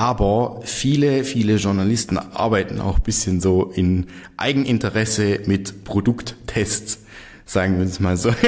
Aber viele, viele Journalisten arbeiten auch bisschen so in Eigeninteresse mit Produkttests, sagen wir es mal so.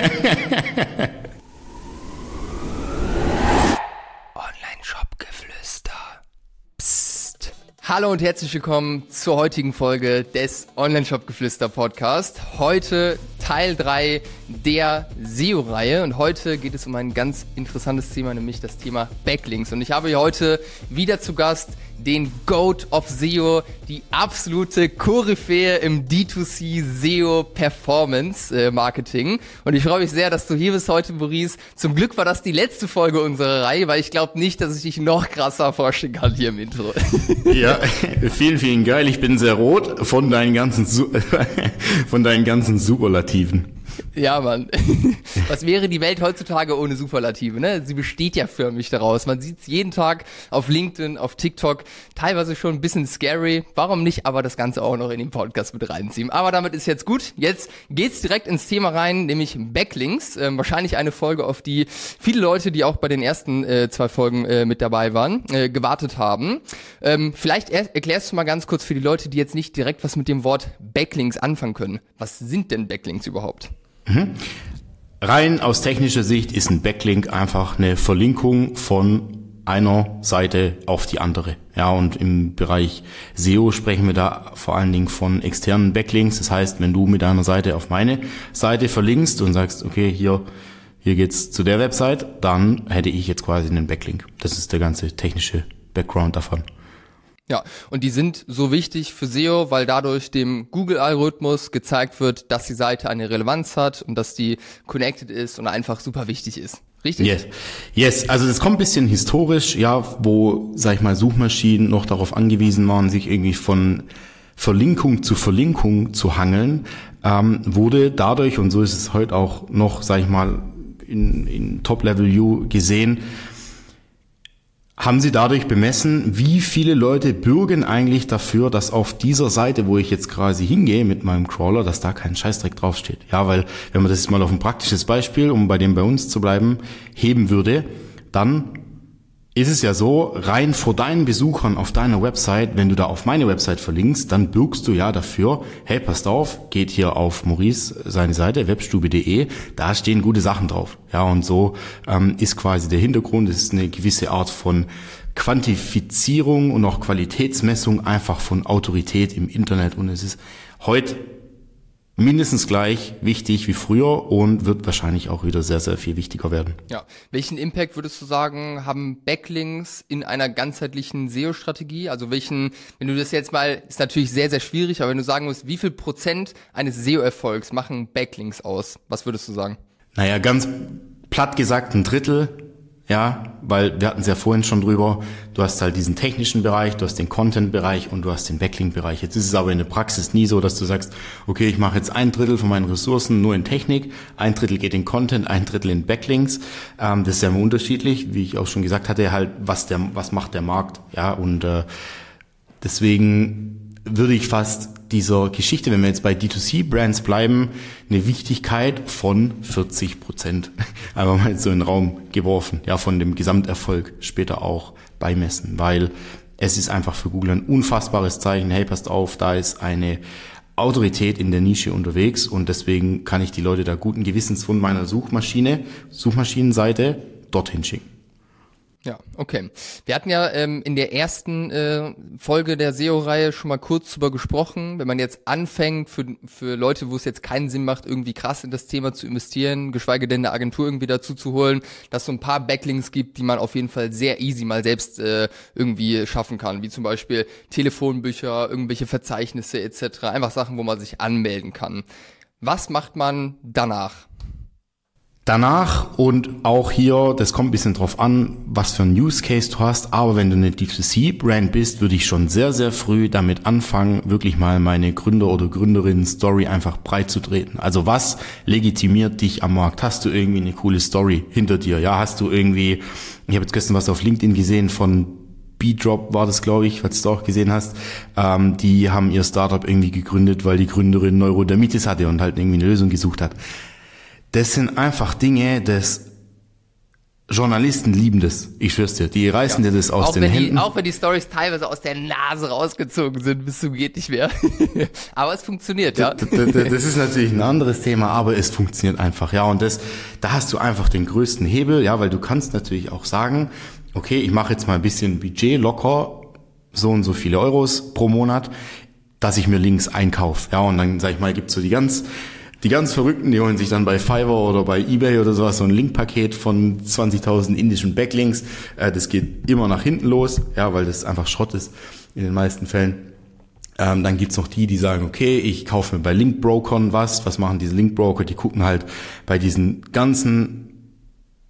Hallo und herzlich willkommen zur heutigen Folge des Online-Shop-Geflüster Podcast. Heute Teil 3 der SEO-Reihe und heute geht es um ein ganz interessantes Thema, nämlich das Thema Backlinks. Und ich habe hier heute wieder zu Gast den Goat of SEO, die absolute Koryphäe im D2C SEO Performance äh, Marketing. Und ich freue mich sehr, dass du hier bist heute, Maurice. Zum Glück war das die letzte Folge unserer Reihe, weil ich glaube nicht, dass ich dich noch krasser vorstellen kann hier im Intro. Ja, vielen, vielen geil. Ich bin sehr rot von deinen ganzen, von deinen ganzen Superlativen. Ja, Mann. Was wäre die Welt heutzutage ohne Superlative, ne? Sie besteht ja förmlich daraus. Man sieht es jeden Tag auf LinkedIn, auf TikTok, teilweise schon ein bisschen scary. Warum nicht aber das Ganze auch noch in den Podcast mit reinziehen? Aber damit ist jetzt gut. Jetzt geht's direkt ins Thema rein, nämlich Backlinks. Ähm, wahrscheinlich eine Folge, auf die viele Leute, die auch bei den ersten äh, zwei Folgen äh, mit dabei waren, äh, gewartet haben. Ähm, vielleicht er erklärst du mal ganz kurz für die Leute, die jetzt nicht direkt was mit dem Wort Backlinks anfangen können. Was sind denn Backlinks überhaupt? Mhm. Rein aus technischer Sicht ist ein Backlink einfach eine Verlinkung von einer Seite auf die andere. Ja, und im Bereich SEO sprechen wir da vor allen Dingen von externen Backlinks. Das heißt, wenn du mit deiner Seite auf meine Seite verlinkst und sagst, okay, hier, hier geht's zu der Website, dann hätte ich jetzt quasi einen Backlink. Das ist der ganze technische Background davon. Ja, und die sind so wichtig für SEO, weil dadurch dem Google-Algorithmus gezeigt wird, dass die Seite eine Relevanz hat und dass die connected ist und einfach super wichtig ist. Richtig? Yes. Yes. Also das kommt ein bisschen historisch, ja, wo, sag ich mal, Suchmaschinen noch darauf angewiesen waren, sich irgendwie von Verlinkung zu Verlinkung zu hangeln, ähm, wurde dadurch, und so ist es heute auch noch, sag ich mal, in, in Top-Level-View gesehen, haben Sie dadurch bemessen, wie viele Leute bürgen eigentlich dafür, dass auf dieser Seite, wo ich jetzt quasi hingehe mit meinem Crawler, dass da kein Scheißdreck draufsteht? Ja, weil wenn man das jetzt mal auf ein praktisches Beispiel, um bei dem bei uns zu bleiben, heben würde, dann ist es ja so, rein vor deinen Besuchern auf deiner Website, wenn du da auf meine Website verlinkst, dann bürgst du ja dafür, hey, passt auf, geht hier auf Maurice seine Seite, webstube.de, da stehen gute Sachen drauf. Ja, und so ähm, ist quasi der Hintergrund, es ist eine gewisse Art von Quantifizierung und auch Qualitätsmessung einfach von Autorität im Internet und es ist heute mindestens gleich wichtig wie früher und wird wahrscheinlich auch wieder sehr, sehr viel wichtiger werden. Ja. Welchen Impact würdest du sagen, haben Backlinks in einer ganzheitlichen SEO-Strategie? Also welchen, wenn du das jetzt mal, ist natürlich sehr, sehr schwierig, aber wenn du sagen musst, wie viel Prozent eines SEO-Erfolgs machen Backlinks aus? Was würdest du sagen? Naja, ganz platt gesagt ein Drittel ja, weil wir hatten es ja vorhin schon drüber, du hast halt diesen technischen Bereich, du hast den Content-Bereich und du hast den Backlink-Bereich. Jetzt ist es aber in der Praxis nie so, dass du sagst, okay, ich mache jetzt ein Drittel von meinen Ressourcen nur in Technik, ein Drittel geht in Content, ein Drittel in Backlinks. Ähm, das ist ja immer unterschiedlich, wie ich auch schon gesagt hatte, halt, was der, was macht der Markt, ja, und äh, deswegen würde ich fast dieser Geschichte, wenn wir jetzt bei D2C-Brands bleiben, eine Wichtigkeit von 40 Prozent. Einfach mal so in den Raum geworfen, ja, von dem Gesamterfolg später auch beimessen, weil es ist einfach für Google ein unfassbares Zeichen, hey, passt auf, da ist eine Autorität in der Nische unterwegs und deswegen kann ich die Leute da guten Gewissens von meiner Suchmaschine, Suchmaschinenseite dorthin schicken. Ja, okay. Wir hatten ja ähm, in der ersten äh, Folge der SEO-Reihe schon mal kurz drüber gesprochen. Wenn man jetzt anfängt, für, für Leute, wo es jetzt keinen Sinn macht, irgendwie krass in das Thema zu investieren, geschweige denn eine Agentur irgendwie dazu zu holen, dass so ein paar Backlinks gibt, die man auf jeden Fall sehr easy mal selbst äh, irgendwie schaffen kann, wie zum Beispiel Telefonbücher, irgendwelche Verzeichnisse etc. Einfach Sachen, wo man sich anmelden kann. Was macht man danach? Danach und auch hier, das kommt ein bisschen drauf an, was für ein Use Case du hast, aber wenn du eine D2C-Brand bist, würde ich schon sehr, sehr früh damit anfangen, wirklich mal meine Gründer- oder Gründerinnen-Story einfach breit zu treten. Also was legitimiert dich am Markt? Hast du irgendwie eine coole Story hinter dir? Ja, hast du irgendwie, ich habe jetzt gestern was auf LinkedIn gesehen von B-Drop war das, glaube ich, was du auch gesehen hast. Ähm, die haben ihr Startup irgendwie gegründet, weil die Gründerin Neurodermitis hatte und halt irgendwie eine Lösung gesucht hat das sind einfach Dinge, das Journalisten lieben das, ich schwör's dir. Die reißen ja. dir das aus auch den Händen. Die, auch wenn die Stories teilweise aus der Nase rausgezogen sind, bis du geht nicht mehr. aber es funktioniert, ja. Das, das, ist natürlich ein anderes Thema, aber es funktioniert einfach, ja. Und das, da hast du einfach den größten Hebel, ja, weil du kannst natürlich auch sagen, okay, ich mache jetzt mal ein bisschen Budget locker, so und so viele Euros pro Monat, dass ich mir Links einkaufe, ja. Und dann, sag ich mal, gibt's so die ganz die ganz Verrückten, die holen sich dann bei Fiverr oder bei Ebay oder sowas so ein Linkpaket von 20.000 indischen Backlinks. Äh, das geht immer nach hinten los, ja, weil das einfach Schrott ist in den meisten Fällen. Ähm, dann gibt's noch die, die sagen, okay, ich kaufe mir bei Linkbrokern was. Was machen diese Linkbroker? Die gucken halt bei diesen ganzen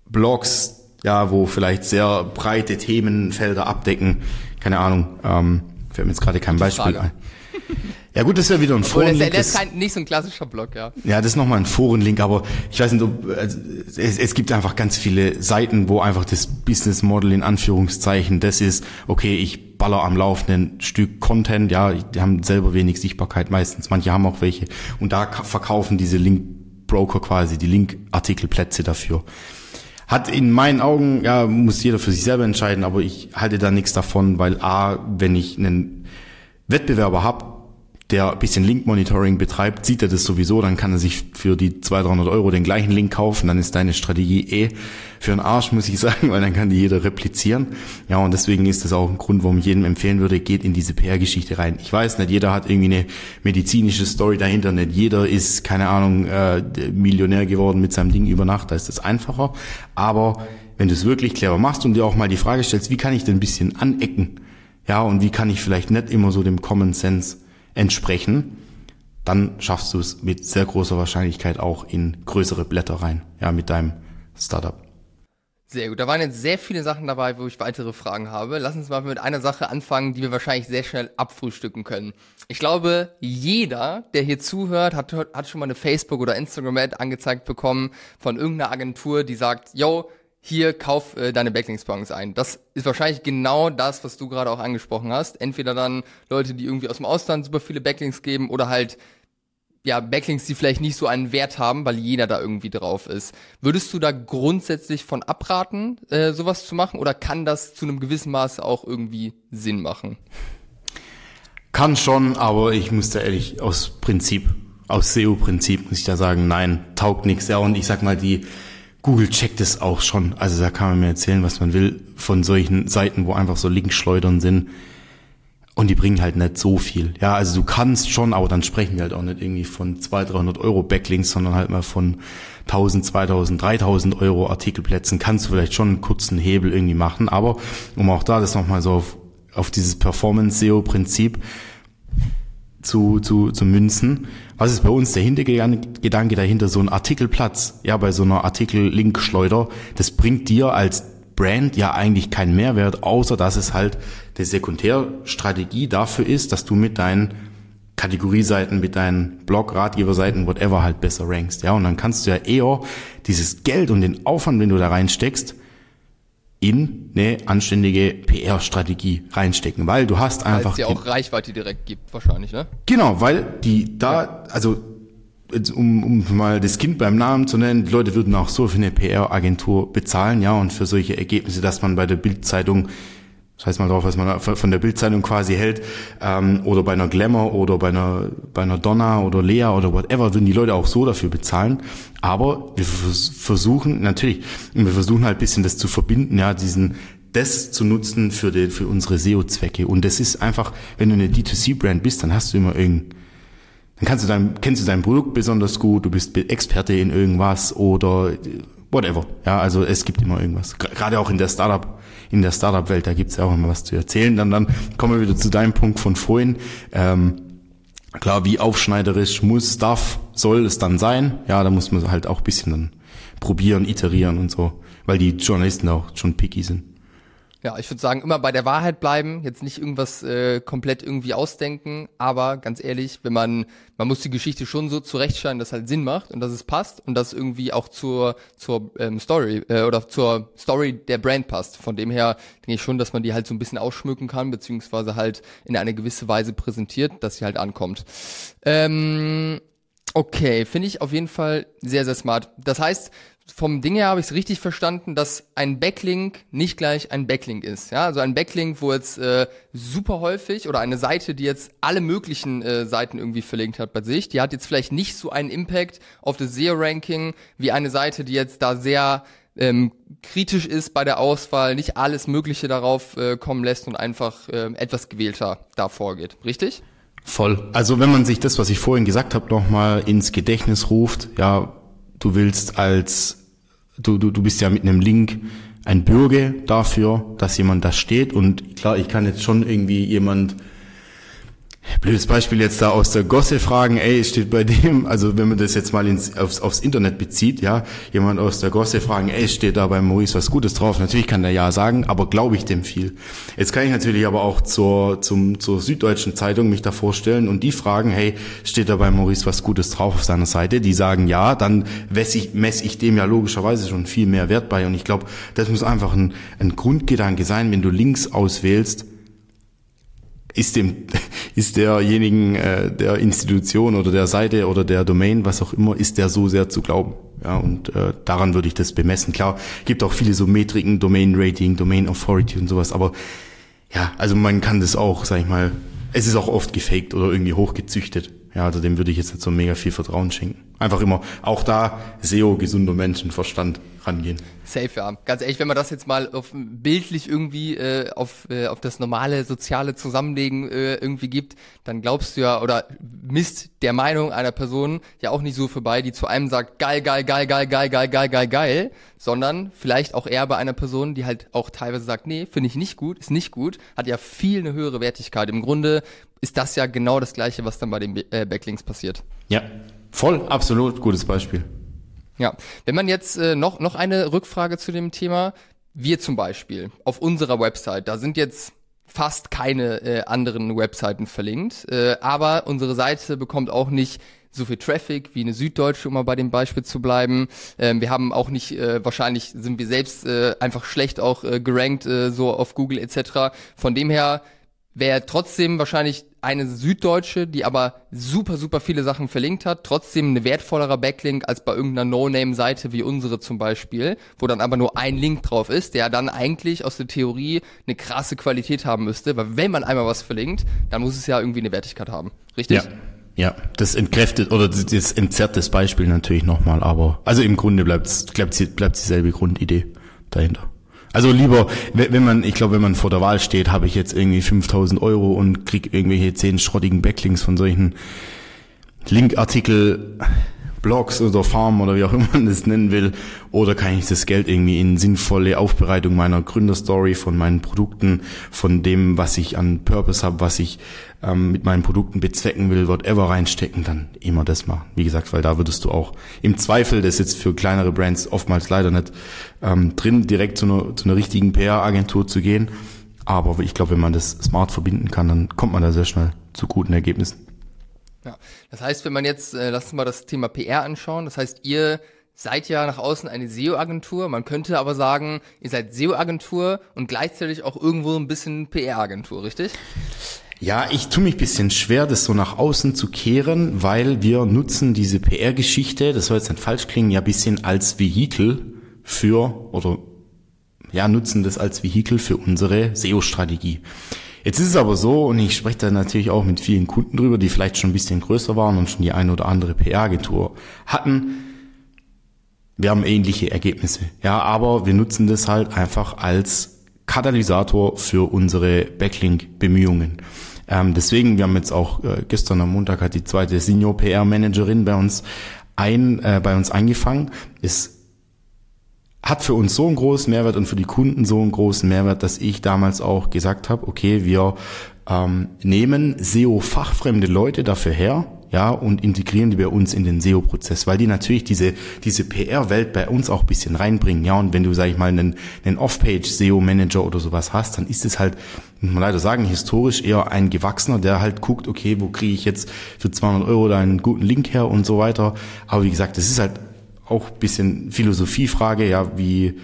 Blogs, ja, wo vielleicht sehr breite Themenfelder abdecken. Keine Ahnung, ähm, fällt mir jetzt gerade kein Beispiel ein. Ja gut, das ist ja wieder ein Forenlink. Das ist kein, nicht so ein klassischer Blog, ja. Ja, das ist nochmal ein Forenlink, aber ich weiß nicht, ob, also, es, es gibt einfach ganz viele Seiten, wo einfach das Business Model in Anführungszeichen das ist, okay, ich baller am laufenden Stück Content, ja, die haben selber wenig Sichtbarkeit meistens, manche haben auch welche und da verkaufen diese Link-Broker quasi die Link-Artikelplätze dafür. Hat in meinen Augen, ja, muss jeder für sich selber entscheiden, aber ich halte da nichts davon, weil A, wenn ich einen Wettbewerber habe, der ein bisschen Link-Monitoring betreibt, sieht er das sowieso, dann kann er sich für die 200, 300 Euro den gleichen Link kaufen, dann ist deine Strategie eh für einen Arsch, muss ich sagen, weil dann kann die jeder replizieren. Ja, und deswegen ist das auch ein Grund, warum ich jedem empfehlen würde, geht in diese PR-Geschichte rein. Ich weiß, nicht jeder hat irgendwie eine medizinische Story dahinter, nicht jeder ist, keine Ahnung, äh, Millionär geworden mit seinem Ding über Nacht, da ist das einfacher. Aber wenn du es wirklich clever machst und dir auch mal die Frage stellst, wie kann ich denn ein bisschen anecken? Ja, und wie kann ich vielleicht nicht immer so dem Common Sense entsprechen, dann schaffst du es mit sehr großer Wahrscheinlichkeit auch in größere Blätter rein, ja, mit deinem Startup. Sehr gut. Da waren jetzt sehr viele Sachen dabei, wo ich weitere Fragen habe. Lass uns mal mit einer Sache anfangen, die wir wahrscheinlich sehr schnell abfrühstücken können. Ich glaube, jeder, der hier zuhört, hat, hat schon mal eine Facebook- oder Instagram-Ad angezeigt bekommen von irgendeiner Agentur, die sagt, yo, hier kauf äh, deine Backlinks-Songs ein. Das ist wahrscheinlich genau das, was du gerade auch angesprochen hast. Entweder dann Leute, die irgendwie aus dem Ausland super viele Backlinks geben oder halt ja, Backlinks, die vielleicht nicht so einen Wert haben, weil jeder da irgendwie drauf ist. Würdest du da grundsätzlich von abraten, äh, sowas zu machen, oder kann das zu einem gewissen Maße auch irgendwie Sinn machen? Kann schon, aber ich muss da ehrlich aus Prinzip, aus SEO-Prinzip muss ich da sagen, nein, taugt nichts. Ja, und ich sag mal, die Google checkt es auch schon. Also da kann man mir erzählen, was man will von solchen Seiten, wo einfach so Linkschleudern sind. Und die bringen halt nicht so viel. Ja, also du kannst schon, aber dann sprechen wir halt auch nicht irgendwie von 200, 300 Euro Backlinks, sondern halt mal von 1000, 2000, 3000 Euro Artikelplätzen. Kannst du vielleicht schon einen kurzen Hebel irgendwie machen. Aber um auch da das nochmal so auf, auf dieses Performance-SEO-Prinzip zu, zu, zu münzen. Was ist bei uns der Hintergedanke dahinter? So ein Artikelplatz, ja, bei so einer Artikel-Link-Schleuder, das bringt dir als Brand ja eigentlich keinen Mehrwert, außer dass es halt der Sekundärstrategie dafür ist, dass du mit deinen Kategorieseiten, mit deinen Blog, Ratgeberseiten, whatever halt besser rankst, ja. Und dann kannst du ja eher dieses Geld und den Aufwand, wenn du da reinsteckst, in eine anständige PR-Strategie reinstecken, weil du hast einfach. Weil es ja auch Reichweite direkt gibt, wahrscheinlich, ne? Genau, weil die da, also um, um mal das Kind beim Namen zu nennen, die Leute würden auch so für eine PR-Agentur bezahlen, ja, und für solche Ergebnisse, dass man bei der Bildzeitung Scheiß mal drauf, was man von der Bildzeitung quasi hält, ähm, oder bei einer Glamour oder bei einer, bei einer Donna oder Lea oder whatever, würden die Leute auch so dafür bezahlen. Aber wir versuchen, natürlich, wir versuchen halt bisschen das zu verbinden, ja, diesen, das zu nutzen für, die, für unsere SEO-Zwecke. Und das ist einfach, wenn du eine D2C-Brand bist, dann hast du immer irgend, dann kannst du dein, kennst du dein Produkt besonders gut, du bist Experte in irgendwas oder whatever. Ja, also es gibt immer irgendwas. Gerade auch in der Startup, in der Startup-Welt, da gibt's ja auch immer was zu erzählen. Dann, dann kommen wir wieder zu deinem Punkt von vorhin. Ähm, klar, wie aufschneiderisch muss, darf, soll es dann sein? Ja, da muss man halt auch bisschen dann probieren, iterieren und so, weil die Journalisten auch schon picky sind. Ja, ich würde sagen, immer bei der Wahrheit bleiben, jetzt nicht irgendwas äh, komplett irgendwie ausdenken, aber ganz ehrlich, wenn man, man muss die Geschichte schon so zurechtschneiden, dass halt Sinn macht und dass es passt und dass irgendwie auch zur, zur ähm, Story äh, oder zur Story der Brand passt. Von dem her denke ich schon, dass man die halt so ein bisschen ausschmücken kann, beziehungsweise halt in eine gewisse Weise präsentiert, dass sie halt ankommt. Ähm, Okay, finde ich auf jeden Fall sehr, sehr smart. Das heißt, vom Ding her habe ich es richtig verstanden, dass ein Backlink nicht gleich ein Backlink ist. Ja, also ein Backlink, wo jetzt äh, super häufig oder eine Seite, die jetzt alle möglichen äh, Seiten irgendwie verlinkt hat bei sich, die hat jetzt vielleicht nicht so einen Impact auf das SEO-Ranking wie eine Seite, die jetzt da sehr ähm, kritisch ist bei der Auswahl, nicht alles Mögliche darauf äh, kommen lässt und einfach äh, etwas gewählter da vorgeht. Richtig? Voll. Also wenn man sich das, was ich vorhin gesagt habe, nochmal ins Gedächtnis ruft, ja, du willst als, du, du, du bist ja mit einem Link ein Bürger dafür, dass jemand da steht. Und klar, ich kann jetzt schon irgendwie jemand blödes Beispiel jetzt da aus der Gosse fragen, ey, steht bei dem, also wenn man das jetzt mal ins, aufs, aufs Internet bezieht, ja, jemand aus der Gosse fragen, ey, steht da bei Maurice was Gutes drauf? Natürlich kann der ja sagen, aber glaube ich dem viel. Jetzt kann ich natürlich aber auch zur, zum, zur Süddeutschen Zeitung mich da vorstellen und die fragen, hey, steht da bei Maurice was Gutes drauf auf seiner Seite? Die sagen ja, dann messe ich, messe ich dem ja logischerweise schon viel mehr Wert bei und ich glaube, das muss einfach ein, ein Grundgedanke sein, wenn du Links auswählst, ist dem ist derjenigen äh, der Institution oder der Seite oder der Domain was auch immer ist der so sehr zu glauben? Ja und äh, daran würde ich das bemessen. Klar gibt auch viele so Metriken Domain Rating Domain Authority und sowas aber ja also man kann das auch sag ich mal es ist auch oft gefaked oder irgendwie hochgezüchtet. Ja also dem würde ich jetzt nicht so mega viel Vertrauen schenken einfach immer auch da SEO gesunder Menschenverstand rangehen. Safe, ja. Ganz ehrlich, wenn man das jetzt mal auf bildlich irgendwie äh, auf, äh, auf das normale soziale Zusammenlegen äh, irgendwie gibt, dann glaubst du ja oder misst der Meinung einer Person ja auch nicht so vorbei, die zu einem sagt, geil, geil, geil, geil, geil, geil, geil, geil, geil, sondern vielleicht auch eher bei einer Person, die halt auch teilweise sagt, nee, finde ich nicht gut, ist nicht gut, hat ja viel eine höhere Wertigkeit. Im Grunde ist das ja genau das Gleiche, was dann bei den äh, Backlinks passiert. Ja, voll, absolut, gutes Beispiel. Ja, wenn man jetzt äh, noch, noch eine Rückfrage zu dem Thema, wir zum Beispiel auf unserer Website, da sind jetzt fast keine äh, anderen Webseiten verlinkt, äh, aber unsere Seite bekommt auch nicht so viel Traffic wie eine Süddeutsche, um mal bei dem Beispiel zu bleiben. Ähm, wir haben auch nicht, äh, wahrscheinlich sind wir selbst äh, einfach schlecht auch äh, gerankt, äh, so auf Google etc. Von dem her wäre trotzdem wahrscheinlich eine Süddeutsche, die aber super, super viele Sachen verlinkt hat, trotzdem eine wertvollerer Backlink als bei irgendeiner No-Name-Seite wie unsere zum Beispiel, wo dann aber nur ein Link drauf ist, der dann eigentlich aus der Theorie eine krasse Qualität haben müsste, weil wenn man einmal was verlinkt, dann muss es ja irgendwie eine Wertigkeit haben. Richtig? Ja. Ja, das entkräftet oder das entzerrt das Beispiel natürlich nochmal, aber also im Grunde bleibt bleibt, bleibt dieselbe Grundidee dahinter. Also lieber, wenn man, ich glaube, wenn man vor der Wahl steht, habe ich jetzt irgendwie 5000 Euro und krieg irgendwelche zehn schrottigen Backlinks von solchen Linkartikel, Blogs oder Farm oder wie auch immer man das nennen will, oder kann ich das Geld irgendwie in sinnvolle Aufbereitung meiner Gründerstory, von meinen Produkten, von dem, was ich an Purpose habe, was ich ähm, mit meinen Produkten bezwecken will, whatever reinstecken, dann immer das machen. Wie gesagt, weil da würdest du auch im Zweifel, das ist jetzt für kleinere Brands oftmals leider nicht ähm, drin, direkt zu einer, zu einer richtigen PR-Agentur zu gehen. Aber ich glaube, wenn man das smart verbinden kann, dann kommt man da sehr schnell zu guten Ergebnissen. Ja, das heißt, wenn man jetzt, äh, lass uns mal das Thema PR anschauen, das heißt, ihr seid ja nach außen eine SEO-Agentur, man könnte aber sagen, ihr seid SEO-Agentur und gleichzeitig auch irgendwo ein bisschen PR-Agentur, richtig? Ja, ich tue mich bisschen schwer, das so nach außen zu kehren, weil wir nutzen diese PR-Geschichte, das soll jetzt nicht falsch klingen, ja bisschen als Vehikel für, oder ja, nutzen das als Vehikel für unsere SEO-Strategie. Jetzt ist es aber so, und ich spreche da natürlich auch mit vielen Kunden drüber, die vielleicht schon ein bisschen größer waren und schon die eine oder andere PR-Agentur hatten. Wir haben ähnliche Ergebnisse. Ja, aber wir nutzen das halt einfach als Katalysator für unsere Backlink-Bemühungen. Ähm, deswegen, wir haben jetzt auch äh, gestern am Montag hat die zweite Senior PR-Managerin bei uns ein, äh, bei uns angefangen. Ist hat für uns so einen großen Mehrwert und für die Kunden so einen großen Mehrwert, dass ich damals auch gesagt habe, okay, wir ähm, nehmen SEO-fachfremde Leute dafür her, ja, und integrieren die bei uns in den SEO-Prozess, weil die natürlich diese, diese PR-Welt bei uns auch bisschen reinbringen, ja, und wenn du, sag ich mal, einen, einen Off-Page-SEO-Manager oder sowas hast, dann ist es halt, muss man leider sagen, historisch eher ein Gewachsener, der halt guckt, okay, wo kriege ich jetzt für 200 Euro da einen guten Link her und so weiter, aber wie gesagt, das ist halt auch bisschen Philosophiefrage, ja, wie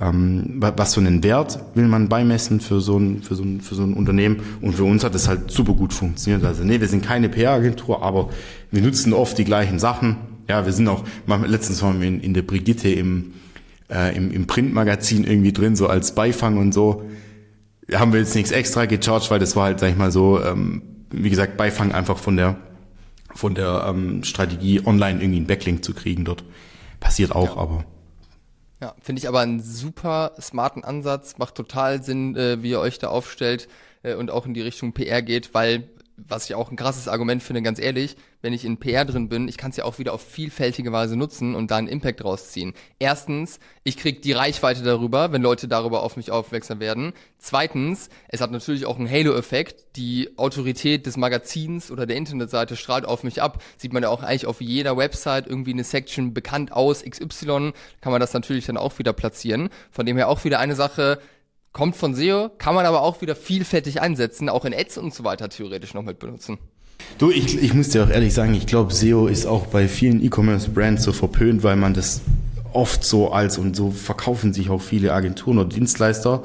ähm, was für einen Wert will man beimessen für so ein, für so ein, für so ein Unternehmen. Und für uns hat das halt super gut funktioniert. Also nee, wir sind keine PR-Agentur, aber wir nutzen oft die gleichen Sachen. Ja, wir sind auch, letztens waren wir in, in der Brigitte im, äh, im, im Printmagazin irgendwie drin, so als Beifang und so. Haben wir jetzt nichts extra gecharged, weil das war halt, sag ich mal so, ähm, wie gesagt, Beifang einfach von der von der ähm, Strategie, online irgendwie einen Backlink zu kriegen dort. Passiert auch, ja. aber. Ja, finde ich aber einen super smarten Ansatz, macht total Sinn, äh, wie ihr euch da aufstellt äh, und auch in die Richtung PR geht, weil was ich auch ein krasses Argument finde, ganz ehrlich, wenn ich in PR drin bin, ich kann es ja auch wieder auf vielfältige Weise nutzen und da einen Impact rausziehen. Erstens, ich krieg die Reichweite darüber, wenn Leute darüber auf mich aufmerksam werden. Zweitens, es hat natürlich auch einen Halo-Effekt. Die Autorität des Magazins oder der Internetseite strahlt auf mich ab. Sieht man ja auch eigentlich auf jeder Website irgendwie eine Section bekannt aus XY, kann man das natürlich dann auch wieder platzieren. Von dem her auch wieder eine Sache, kommt von SEO, kann man aber auch wieder vielfältig einsetzen, auch in Ads und so weiter theoretisch noch mit benutzen. Du, ich, ich muss dir auch ehrlich sagen, ich glaube, SEO ist auch bei vielen E-Commerce-Brands so verpönt, weil man das oft so als und so verkaufen sich auch viele Agenturen oder Dienstleister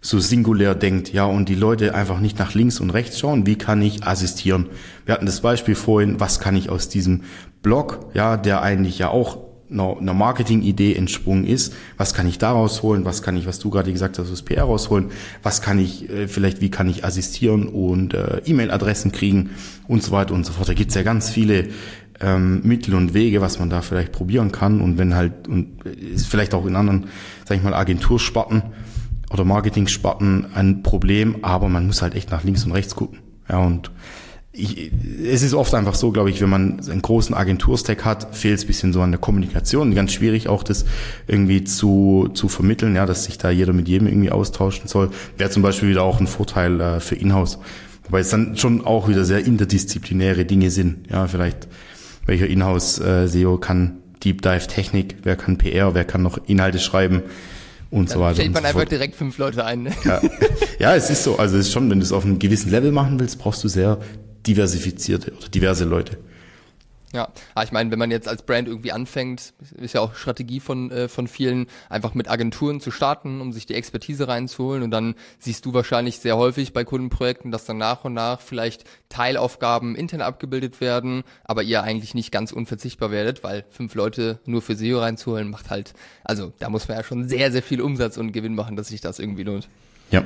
so singulär denkt, ja, und die Leute einfach nicht nach links und rechts schauen, wie kann ich assistieren? Wir hatten das Beispiel vorhin, was kann ich aus diesem Blog, ja, der eigentlich ja auch einer, Marketing-Idee entsprungen ist. Was kann ich da rausholen? Was kann ich, was du gerade gesagt hast, aus PR rausholen? Was kann ich, äh, vielleicht, wie kann ich assistieren und äh, E-Mail-Adressen kriegen und so weiter und so fort. Da gibt's ja ganz viele ähm, Mittel und Wege, was man da vielleicht probieren kann. Und wenn halt, und ist vielleicht auch in anderen, sag ich mal, Agentursparten oder Marketing-Sparten ein Problem, aber man muss halt echt nach links und rechts gucken. Ja, und ich, es ist oft einfach so, glaube ich, wenn man einen großen Agenturstack hat, fehlt es bisschen so an der Kommunikation. Ganz schwierig auch das irgendwie zu, zu vermitteln, ja, dass sich da jeder mit jedem irgendwie austauschen soll. Wäre zum Beispiel wieder auch ein Vorteil äh, für Inhouse. Wobei es dann schon auch wieder sehr interdisziplinäre Dinge sind. Ja, vielleicht welcher Inhouse-SEO äh, kann Deep Dive Technik, wer kann PR, wer kann noch Inhalte schreiben und dann so weiter. Stellt man so einfach fort. direkt fünf Leute ein. Ne? Ja. ja, es ist so. Also es ist schon, wenn du es auf einem gewissen Level machen willst, brauchst du sehr diversifizierte oder diverse Leute. Ja, aber ah, ich meine, wenn man jetzt als Brand irgendwie anfängt, ist ja auch Strategie von, äh, von vielen, einfach mit Agenturen zu starten, um sich die Expertise reinzuholen. Und dann siehst du wahrscheinlich sehr häufig bei Kundenprojekten, dass dann nach und nach vielleicht Teilaufgaben intern abgebildet werden, aber ihr eigentlich nicht ganz unverzichtbar werdet, weil fünf Leute nur für SEO reinzuholen, macht halt, also da muss man ja schon sehr, sehr viel Umsatz und Gewinn machen, dass sich das irgendwie lohnt. Ja,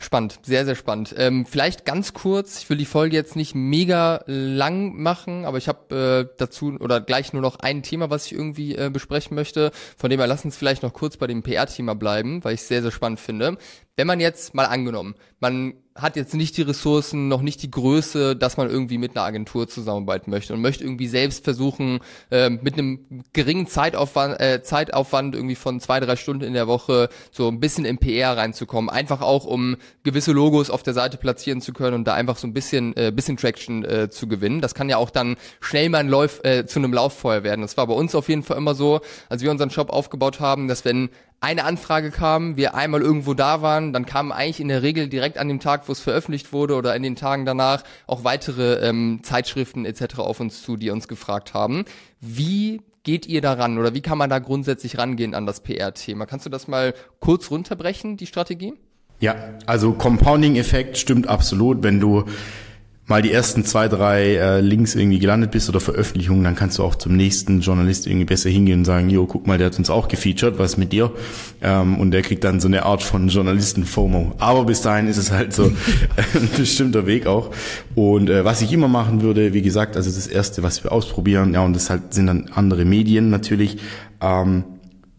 Spannend, sehr, sehr spannend. Ähm, vielleicht ganz kurz, ich will die Folge jetzt nicht mega lang machen, aber ich habe äh, dazu oder gleich nur noch ein Thema, was ich irgendwie äh, besprechen möchte. Von dem her lass uns vielleicht noch kurz bei dem PR-Thema bleiben, weil ich es sehr, sehr spannend finde. Wenn man jetzt mal angenommen, man hat jetzt nicht die Ressourcen, noch nicht die Größe, dass man irgendwie mit einer Agentur zusammenarbeiten möchte und möchte irgendwie selbst versuchen, äh, mit einem geringen Zeitaufwand, äh, Zeitaufwand irgendwie von zwei, drei Stunden in der Woche so ein bisschen im PR reinzukommen. Einfach auch, um gewisse Logos auf der Seite platzieren zu können und da einfach so ein bisschen, äh, bisschen Traction äh, zu gewinnen. Das kann ja auch dann schnell mal ein Lauf, äh, zu einem Lauffeuer werden. Das war bei uns auf jeden Fall immer so, als wir unseren Shop aufgebaut haben, dass wenn eine Anfrage kam, wir einmal irgendwo da waren, dann kamen eigentlich in der Regel direkt an dem Tag, wo es veröffentlicht wurde oder in den Tagen danach auch weitere ähm, Zeitschriften etc. auf uns zu, die uns gefragt haben. Wie geht ihr daran oder wie kann man da grundsätzlich rangehen an das PR-Thema? Kannst du das mal kurz runterbrechen, die Strategie? Ja, also Compounding-Effekt stimmt absolut. Wenn du mal die ersten zwei, drei äh, Links irgendwie gelandet bist oder Veröffentlichungen, dann kannst du auch zum nächsten Journalist irgendwie besser hingehen und sagen, jo, guck mal, der hat uns auch gefeatured, was mit dir? Ähm, und der kriegt dann so eine Art von Journalisten-FOMO. Aber bis dahin ist es halt so ein bestimmter Weg auch. Und äh, was ich immer machen würde, wie gesagt, also das Erste, was wir ausprobieren, ja, und das halt sind dann andere Medien natürlich, ähm,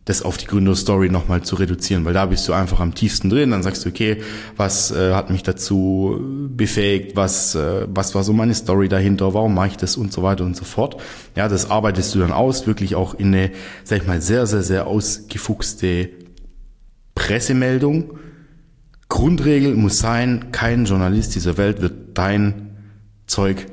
das auf die Gründerstory nochmal zu reduzieren, weil da bist du einfach am tiefsten drin, dann sagst du, okay, was äh, hat mich dazu befähigt, was, äh, was war so meine Story dahinter, warum mache ich das und so weiter und so fort. Ja, das arbeitest du dann aus, wirklich auch in eine, sag ich mal, sehr, sehr, sehr ausgefuchste Pressemeldung. Grundregel muss sein, kein Journalist dieser Welt wird dein Zeug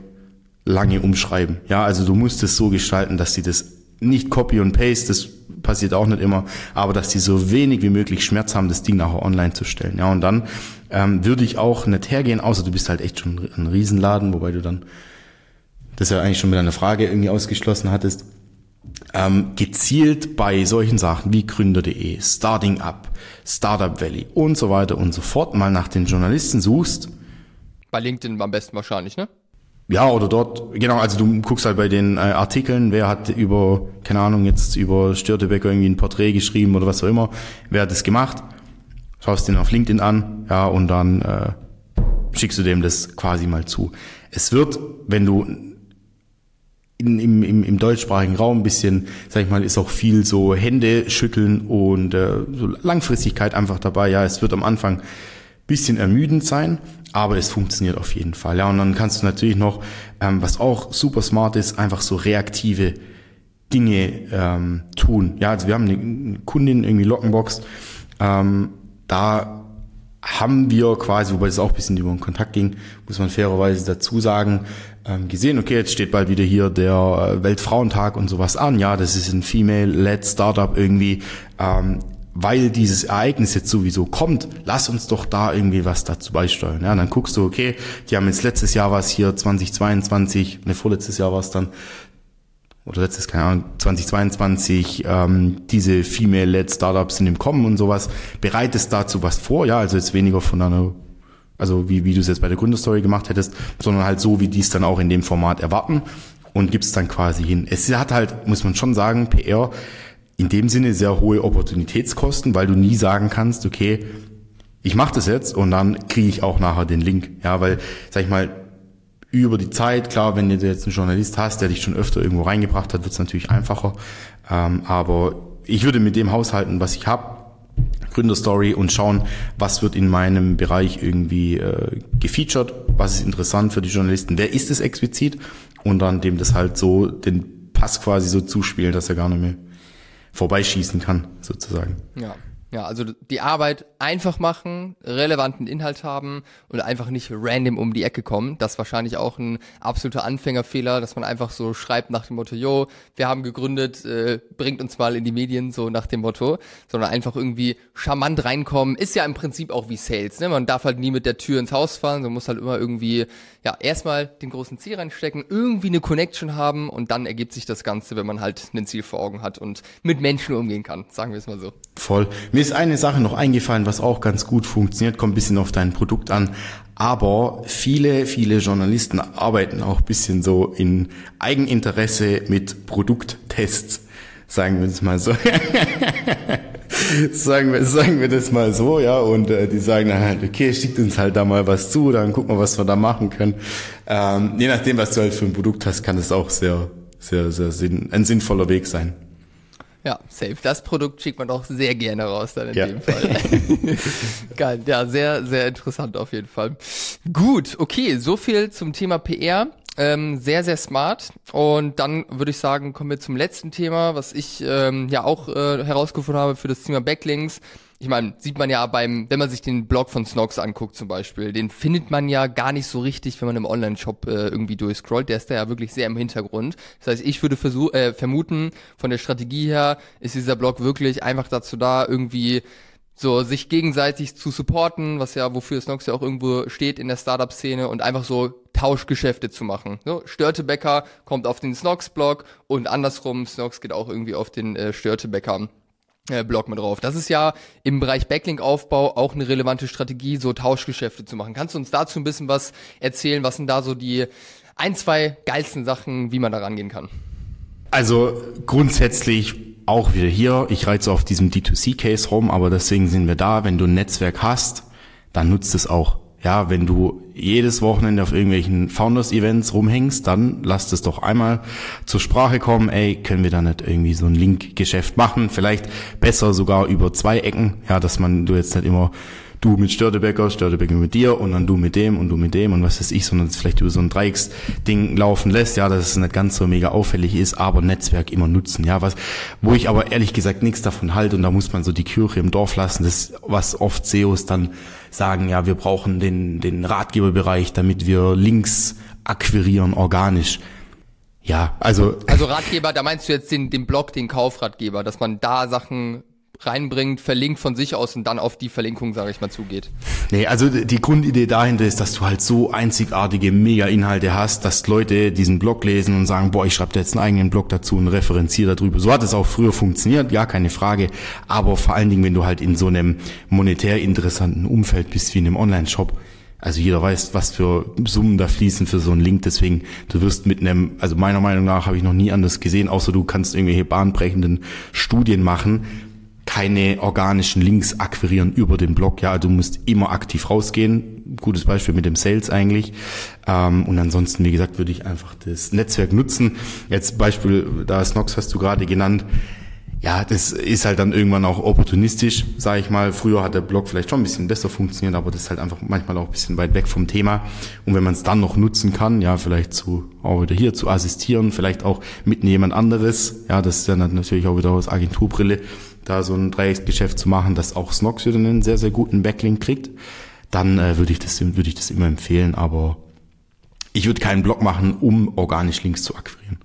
lange umschreiben. Ja, also du musst es so gestalten, dass sie das nicht Copy und Paste, das passiert auch nicht immer, aber dass die so wenig wie möglich Schmerz haben, das Ding nachher online zu stellen. Ja, und dann ähm, würde ich auch nicht hergehen, außer du bist halt echt schon ein Riesenladen, wobei du dann das ja eigentlich schon mit einer Frage irgendwie ausgeschlossen hattest. ähm, gezielt bei solchen Sachen wie Gründer.de, Starting Up, Startup Valley und so weiter und so fort mal nach den Journalisten suchst. Bei LinkedIn am besten wahrscheinlich, ne? Ja, oder dort, genau, also du guckst halt bei den äh, Artikeln, wer hat über, keine Ahnung, jetzt über Störtebecker irgendwie ein Porträt geschrieben oder was auch immer, wer hat das gemacht, schaust den auf LinkedIn an, ja, und dann äh, schickst du dem das quasi mal zu. Es wird, wenn du in, im, im, im deutschsprachigen Raum ein bisschen, sag ich mal, ist auch viel so Hände schütteln und äh, so Langfristigkeit einfach dabei. Ja, es wird am Anfang bisschen ermüdend sein, aber es funktioniert auf jeden Fall. Ja, und dann kannst du natürlich noch, ähm, was auch super smart ist, einfach so reaktive Dinge ähm, tun. Ja, also wir haben eine Kundin irgendwie Lockenbox, ähm, da haben wir quasi, wobei es auch ein bisschen über den Kontakt ging, muss man fairerweise dazu sagen, ähm, gesehen, okay, jetzt steht bald wieder hier der äh, Weltfrauentag und sowas an. Ja, das ist ein Female-led Startup irgendwie. Ähm, weil dieses Ereignis jetzt sowieso kommt, lass uns doch da irgendwie was dazu beisteuern. Ja, dann guckst du, okay, die haben jetzt letztes Jahr was hier 2022, ne, vorletztes Jahr war es dann, oder letztes, keine Ahnung, 2022, ähm, diese Female-led Startups sind im Kommen und sowas, bereitest dazu was vor, ja, also jetzt weniger von einer, also wie, wie du es jetzt bei der Gründerstory gemacht hättest, sondern halt so, wie die es dann auch in dem Format erwarten und gibst dann quasi hin. Es hat halt, muss man schon sagen, PR, in dem Sinne sehr hohe Opportunitätskosten, weil du nie sagen kannst, okay, ich mache das jetzt und dann kriege ich auch nachher den Link. Ja, weil, sag ich mal, über die Zeit, klar, wenn du jetzt einen Journalist hast, der dich schon öfter irgendwo reingebracht hat, wird es natürlich einfacher. Ähm, aber ich würde mit dem haushalten, was ich habe, Gründerstory und schauen, was wird in meinem Bereich irgendwie äh, gefeatured, was ist interessant für die Journalisten, wer ist es explizit und dann dem das halt so den Pass quasi so zuspielen, dass er gar nicht mehr vorbeischießen kann, sozusagen. Ja. Ja, also die Arbeit einfach machen, relevanten Inhalt haben und einfach nicht random um die Ecke kommen. Das ist wahrscheinlich auch ein absoluter Anfängerfehler, dass man einfach so schreibt nach dem Motto, yo, wir haben gegründet, äh, bringt uns mal in die Medien, so nach dem Motto, sondern einfach irgendwie charmant reinkommen. Ist ja im Prinzip auch wie Sales, ne? Man darf halt nie mit der Tür ins Haus fahren, man muss halt immer irgendwie, ja, erstmal den großen Ziel reinstecken, irgendwie eine Connection haben und dann ergibt sich das Ganze, wenn man halt ein Ziel vor Augen hat und mit Menschen umgehen kann, sagen wir es mal so. Voll. Mir ist eine Sache noch eingefallen, was auch ganz gut funktioniert, kommt ein bisschen auf dein Produkt an. Aber viele, viele Journalisten arbeiten auch ein bisschen so in Eigeninteresse mit Produkttests, sagen wir es mal so. sagen wir, sagen wir das mal so, ja, und äh, die sagen dann halt, okay, schickt uns halt da mal was zu, dann gucken wir, was wir da machen können. Ähm, je nachdem, was du halt für ein Produkt hast, kann es auch sehr, sehr, sehr sinn, ein sinnvoller Weg sein. Ja, safe. Das Produkt schickt man doch sehr gerne raus dann in ja. dem Fall. Geil. Ja, sehr, sehr interessant auf jeden Fall. Gut, okay, so viel zum Thema PR. Ähm, sehr, sehr smart. Und dann würde ich sagen, kommen wir zum letzten Thema, was ich ähm, ja auch äh, herausgefunden habe für das Thema Backlinks ich meine, sieht man ja beim, wenn man sich den Blog von Snox anguckt zum Beispiel, den findet man ja gar nicht so richtig, wenn man im Online-Shop äh, irgendwie durchscrollt. Der ist da ja wirklich sehr im Hintergrund. Das heißt, ich würde versuch, äh, vermuten, von der Strategie her ist dieser Blog wirklich einfach dazu da, irgendwie so sich gegenseitig zu supporten, was ja, wofür Snox ja auch irgendwo steht in der Startup-Szene und einfach so Tauschgeschäfte zu machen. So, Störtebecker kommt auf den Snox-Blog und andersrum, Snox geht auch irgendwie auf den äh, Störtebecker Blog mit drauf. Das ist ja im Bereich Backlink-Aufbau auch eine relevante Strategie, so Tauschgeschäfte zu machen. Kannst du uns dazu ein bisschen was erzählen? Was sind da so die ein, zwei geilsten Sachen, wie man da rangehen kann? Also grundsätzlich auch wieder hier, ich reize auf diesem D2C-Case rum, aber deswegen sind wir da. Wenn du ein Netzwerk hast, dann nutzt es auch ja, wenn du jedes Wochenende auf irgendwelchen Founders-Events rumhängst, dann lass es doch einmal zur Sprache kommen, ey, können wir da nicht irgendwie so ein Link-Geschäft machen? Vielleicht besser sogar über zwei Ecken, ja, dass man, du jetzt nicht immer du mit Störtebecker, Störtebecker mit dir und dann du mit dem und du mit dem und was weiß ich, sondern es vielleicht über so ein Dreiecksding laufen lässt, ja, dass es nicht ganz so mega auffällig ist, aber Netzwerk immer nutzen, ja, was, wo ich aber ehrlich gesagt nichts davon halte und da muss man so die Kirche im Dorf lassen, das, was oft SEOs dann sagen, ja, wir brauchen den, den Ratgeberbereich, damit wir Links akquirieren organisch. Ja, also. Also Ratgeber, da meinst du jetzt den, den Blog, den Kaufratgeber, dass man da Sachen reinbringt, verlinkt von sich aus und dann auf die Verlinkung, sage ich mal, zugeht. Nee, also die Grundidee dahinter ist, dass du halt so einzigartige Mega-Inhalte hast, dass Leute diesen Blog lesen und sagen, boah, ich schreibe jetzt einen eigenen Blog dazu und referenziere darüber. So hat es auch früher funktioniert, ja, keine Frage. Aber vor allen Dingen, wenn du halt in so einem monetär interessanten Umfeld bist wie in einem Online-Shop, also jeder weiß, was für Summen da fließen für so einen Link. Deswegen, du wirst mit einem, also meiner Meinung nach habe ich noch nie anders gesehen, außer du kannst irgendwelche bahnbrechenden Studien machen, keine organischen Links akquirieren über den Blog. Ja, du musst immer aktiv rausgehen. Gutes Beispiel mit dem Sales eigentlich. Ähm, und ansonsten, wie gesagt, würde ich einfach das Netzwerk nutzen. Jetzt Beispiel, da Snox hast du gerade genannt ja, das ist halt dann irgendwann auch opportunistisch, sage ich mal. Früher hat der Blog vielleicht schon ein bisschen besser funktioniert, aber das ist halt einfach manchmal auch ein bisschen weit weg vom Thema. Und wenn man es dann noch nutzen kann, ja, vielleicht zu auch wieder hier zu assistieren, vielleicht auch mit jemand anderes, ja, das ist dann natürlich auch wieder aus Agenturbrille, da so ein Dreiecksgeschäft zu machen, dass auch Snox wieder einen sehr, sehr guten Backlink kriegt, dann äh, würde ich das würde ich das immer empfehlen, aber ich würde keinen Blog machen, um organisch Links zu akquirieren.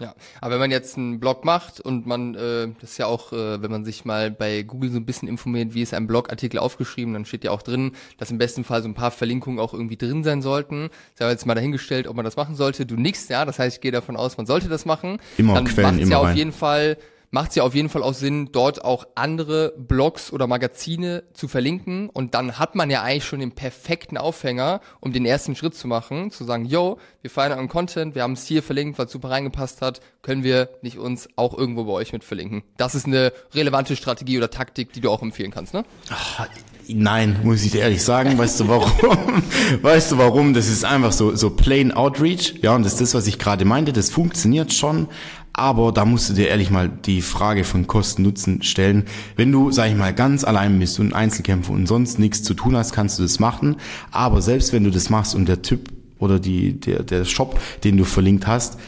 Ja, aber wenn man jetzt einen Blog macht und man, äh, das ist ja auch, äh, wenn man sich mal bei Google so ein bisschen informiert, wie ist ein Blogartikel aufgeschrieben, dann steht ja auch drin, dass im besten Fall so ein paar Verlinkungen auch irgendwie drin sein sollten. Ich habe jetzt mal dahingestellt, ob man das machen sollte. Du nix, ja, das heißt, ich gehe davon aus, man sollte das machen. Immer dann Quellen, immer ja rein. auf jeden Fall macht es ja auf jeden Fall auch Sinn, dort auch andere Blogs oder Magazine zu verlinken. Und dann hat man ja eigentlich schon den perfekten Aufhänger, um den ersten Schritt zu machen, zu sagen, yo, wir feiern euren Content, wir haben es hier verlinkt, weil super reingepasst hat, können wir nicht uns auch irgendwo bei euch mit verlinken. Das ist eine relevante Strategie oder Taktik, die du auch empfehlen kannst, ne? Ach, nein, muss ich dir ehrlich sagen. Weißt du warum? weißt du warum? Das ist einfach so, so plain Outreach. Ja, und das ist das, was ich gerade meinte. Das funktioniert schon. Aber da musst du dir ehrlich mal die Frage von Kosten-Nutzen stellen. Wenn du, sag ich mal, ganz allein bist und Einzelkämpfer und sonst nichts zu tun hast, kannst du das machen. Aber selbst wenn du das machst und der Typ oder die, der, der Shop, den du verlinkt hast,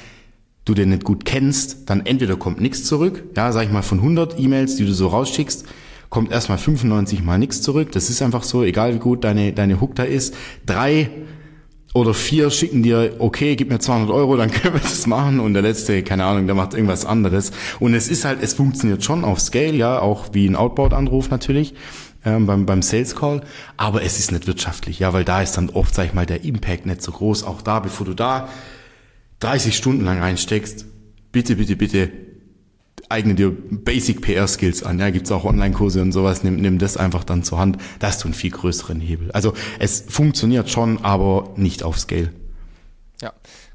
du den nicht gut kennst, dann entweder kommt nichts zurück, ja, sag ich mal, von 100 E-Mails, die du so rausschickst, kommt erstmal 95 mal nichts zurück. Das ist einfach so, egal wie gut deine, deine Hook da ist. Drei oder vier schicken dir, okay, gib mir 200 Euro, dann können wir das machen und der letzte, keine Ahnung, der macht irgendwas anderes. Und es ist halt, es funktioniert schon auf Scale, ja, auch wie ein Outbound-Anruf natürlich. Ähm, beim, beim Sales Call, aber es ist nicht wirtschaftlich, ja, weil da ist dann oft, sag ich mal, der Impact nicht so groß. Auch da, bevor du da 30 Stunden lang reinsteckst, bitte, bitte, bitte eigne dir Basic PR Skills an. Ja, gibt's auch Online-Kurse und sowas. Nimm, nimm das einfach dann zur Hand. Da hast du einen viel größeren Hebel. Also es funktioniert schon, aber nicht auf Scale. Ja.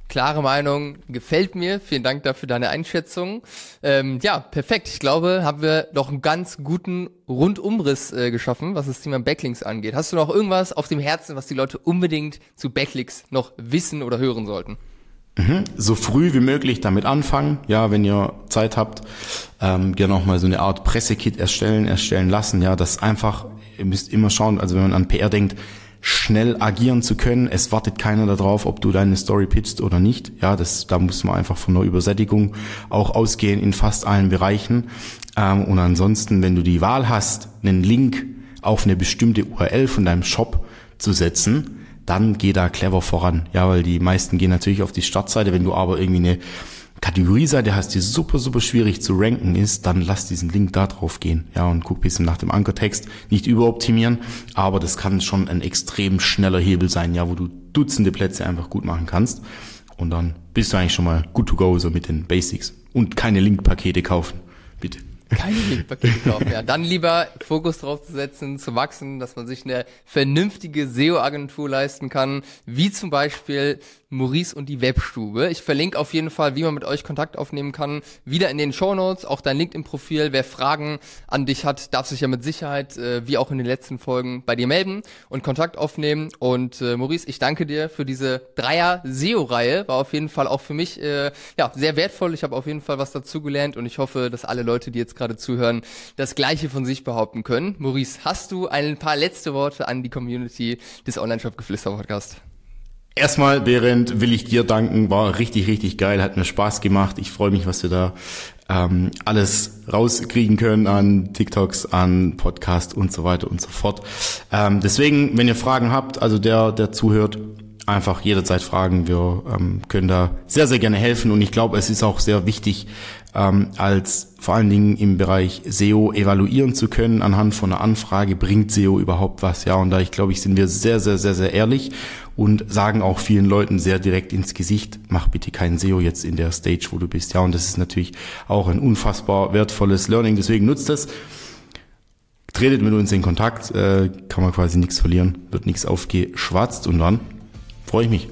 Klare Meinung, gefällt mir. Vielen Dank dafür deine Einschätzung. Ähm, ja, perfekt. Ich glaube, haben wir doch einen ganz guten Rundumriss äh, geschaffen, was das Thema Backlinks angeht. Hast du noch irgendwas auf dem Herzen, was die Leute unbedingt zu Backlinks noch wissen oder hören sollten? Mhm. So früh wie möglich damit anfangen. Ja, wenn ihr Zeit habt, ähm, gerne auch mal so eine Art Pressekit erstellen, erstellen lassen. Ja, das einfach, ihr müsst immer schauen, also wenn man an PR denkt, schnell agieren zu können. Es wartet keiner darauf, ob du deine Story pitchst oder nicht. Ja, das, da muss man einfach von der Übersättigung auch ausgehen in fast allen Bereichen. Ähm, und ansonsten, wenn du die Wahl hast, einen Link auf eine bestimmte URL von deinem Shop zu setzen, dann geh da clever voran. Ja, weil die meisten gehen natürlich auf die Startseite. Wenn du aber irgendwie eine Kategorieseite hast, die super, super schwierig zu ranken ist, dann lass diesen Link da drauf gehen. Ja, und guck bisschen nach dem Ankertext. Nicht überoptimieren, aber das kann schon ein extrem schneller Hebel sein, ja, wo du Dutzende Plätze einfach gut machen kannst. Und dann bist du eigentlich schon mal good to go, so mit den Basics. Und keine Linkpakete kaufen. Bitte. Keine Linkpakete kaufen, ja. Dann lieber Fokus drauf zu setzen, zu wachsen, dass man sich eine vernünftige SEO-Agentur leisten kann, wie zum Beispiel Maurice und die Webstube. Ich verlinke auf jeden Fall, wie man mit euch Kontakt aufnehmen kann, wieder in den Show Notes, auch dein LinkedIn-Profil. Wer Fragen an dich hat, darf sich ja mit Sicherheit, äh, wie auch in den letzten Folgen, bei dir melden und Kontakt aufnehmen. Und äh, Maurice, ich danke dir für diese Dreier-SEO-Reihe. War auf jeden Fall auch für mich äh, ja sehr wertvoll. Ich habe auf jeden Fall was dazugelernt und ich hoffe, dass alle Leute, die jetzt gerade zuhören, das Gleiche von sich behaupten können. Maurice, hast du ein paar letzte Worte an die Community des Online-Shop-Geflüster-Podcast? Erstmal, Berend, will ich dir danken. War richtig, richtig geil. Hat mir Spaß gemacht. Ich freue mich, was wir da ähm, alles rauskriegen können an TikToks, an Podcast und so weiter und so fort. Ähm, deswegen, wenn ihr Fragen habt, also der, der zuhört, einfach jederzeit fragen. Wir ähm, können da sehr, sehr gerne helfen und ich glaube, es ist auch sehr wichtig, ähm, als vor allen Dingen im Bereich SEO evaluieren zu können anhand von einer Anfrage, bringt SEO überhaupt was? Ja, und da ich glaube ich, sind wir sehr, sehr, sehr, sehr ehrlich und sagen auch vielen Leuten sehr direkt ins Gesicht, mach bitte kein SEO jetzt in der Stage, wo du bist. Ja, und das ist natürlich auch ein unfassbar wertvolles Learning, deswegen nutzt das tretet mit uns in Kontakt, äh, kann man quasi nichts verlieren, wird nichts aufgeschwatzt und dann freue ich mich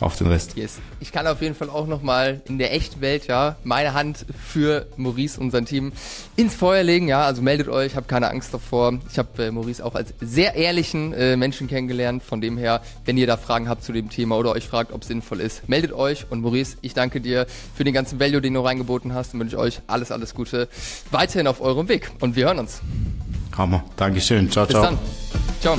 auf den Rest. Yes. Ich kann auf jeden Fall auch nochmal in der echten Welt, ja, meine Hand für Maurice und sein Team ins Feuer legen, ja, also meldet euch, habt keine Angst davor. Ich habe äh, Maurice auch als sehr ehrlichen äh, Menschen kennengelernt, von dem her, wenn ihr da Fragen habt zu dem Thema oder euch fragt, ob es sinnvoll ist, meldet euch und Maurice, ich danke dir für den ganzen Value, den du reingeboten hast und wünsche euch alles, alles Gute weiterhin auf eurem Weg und wir hören uns. Hammer. Dankeschön. Ciao, Bis ciao. dann. Ciao.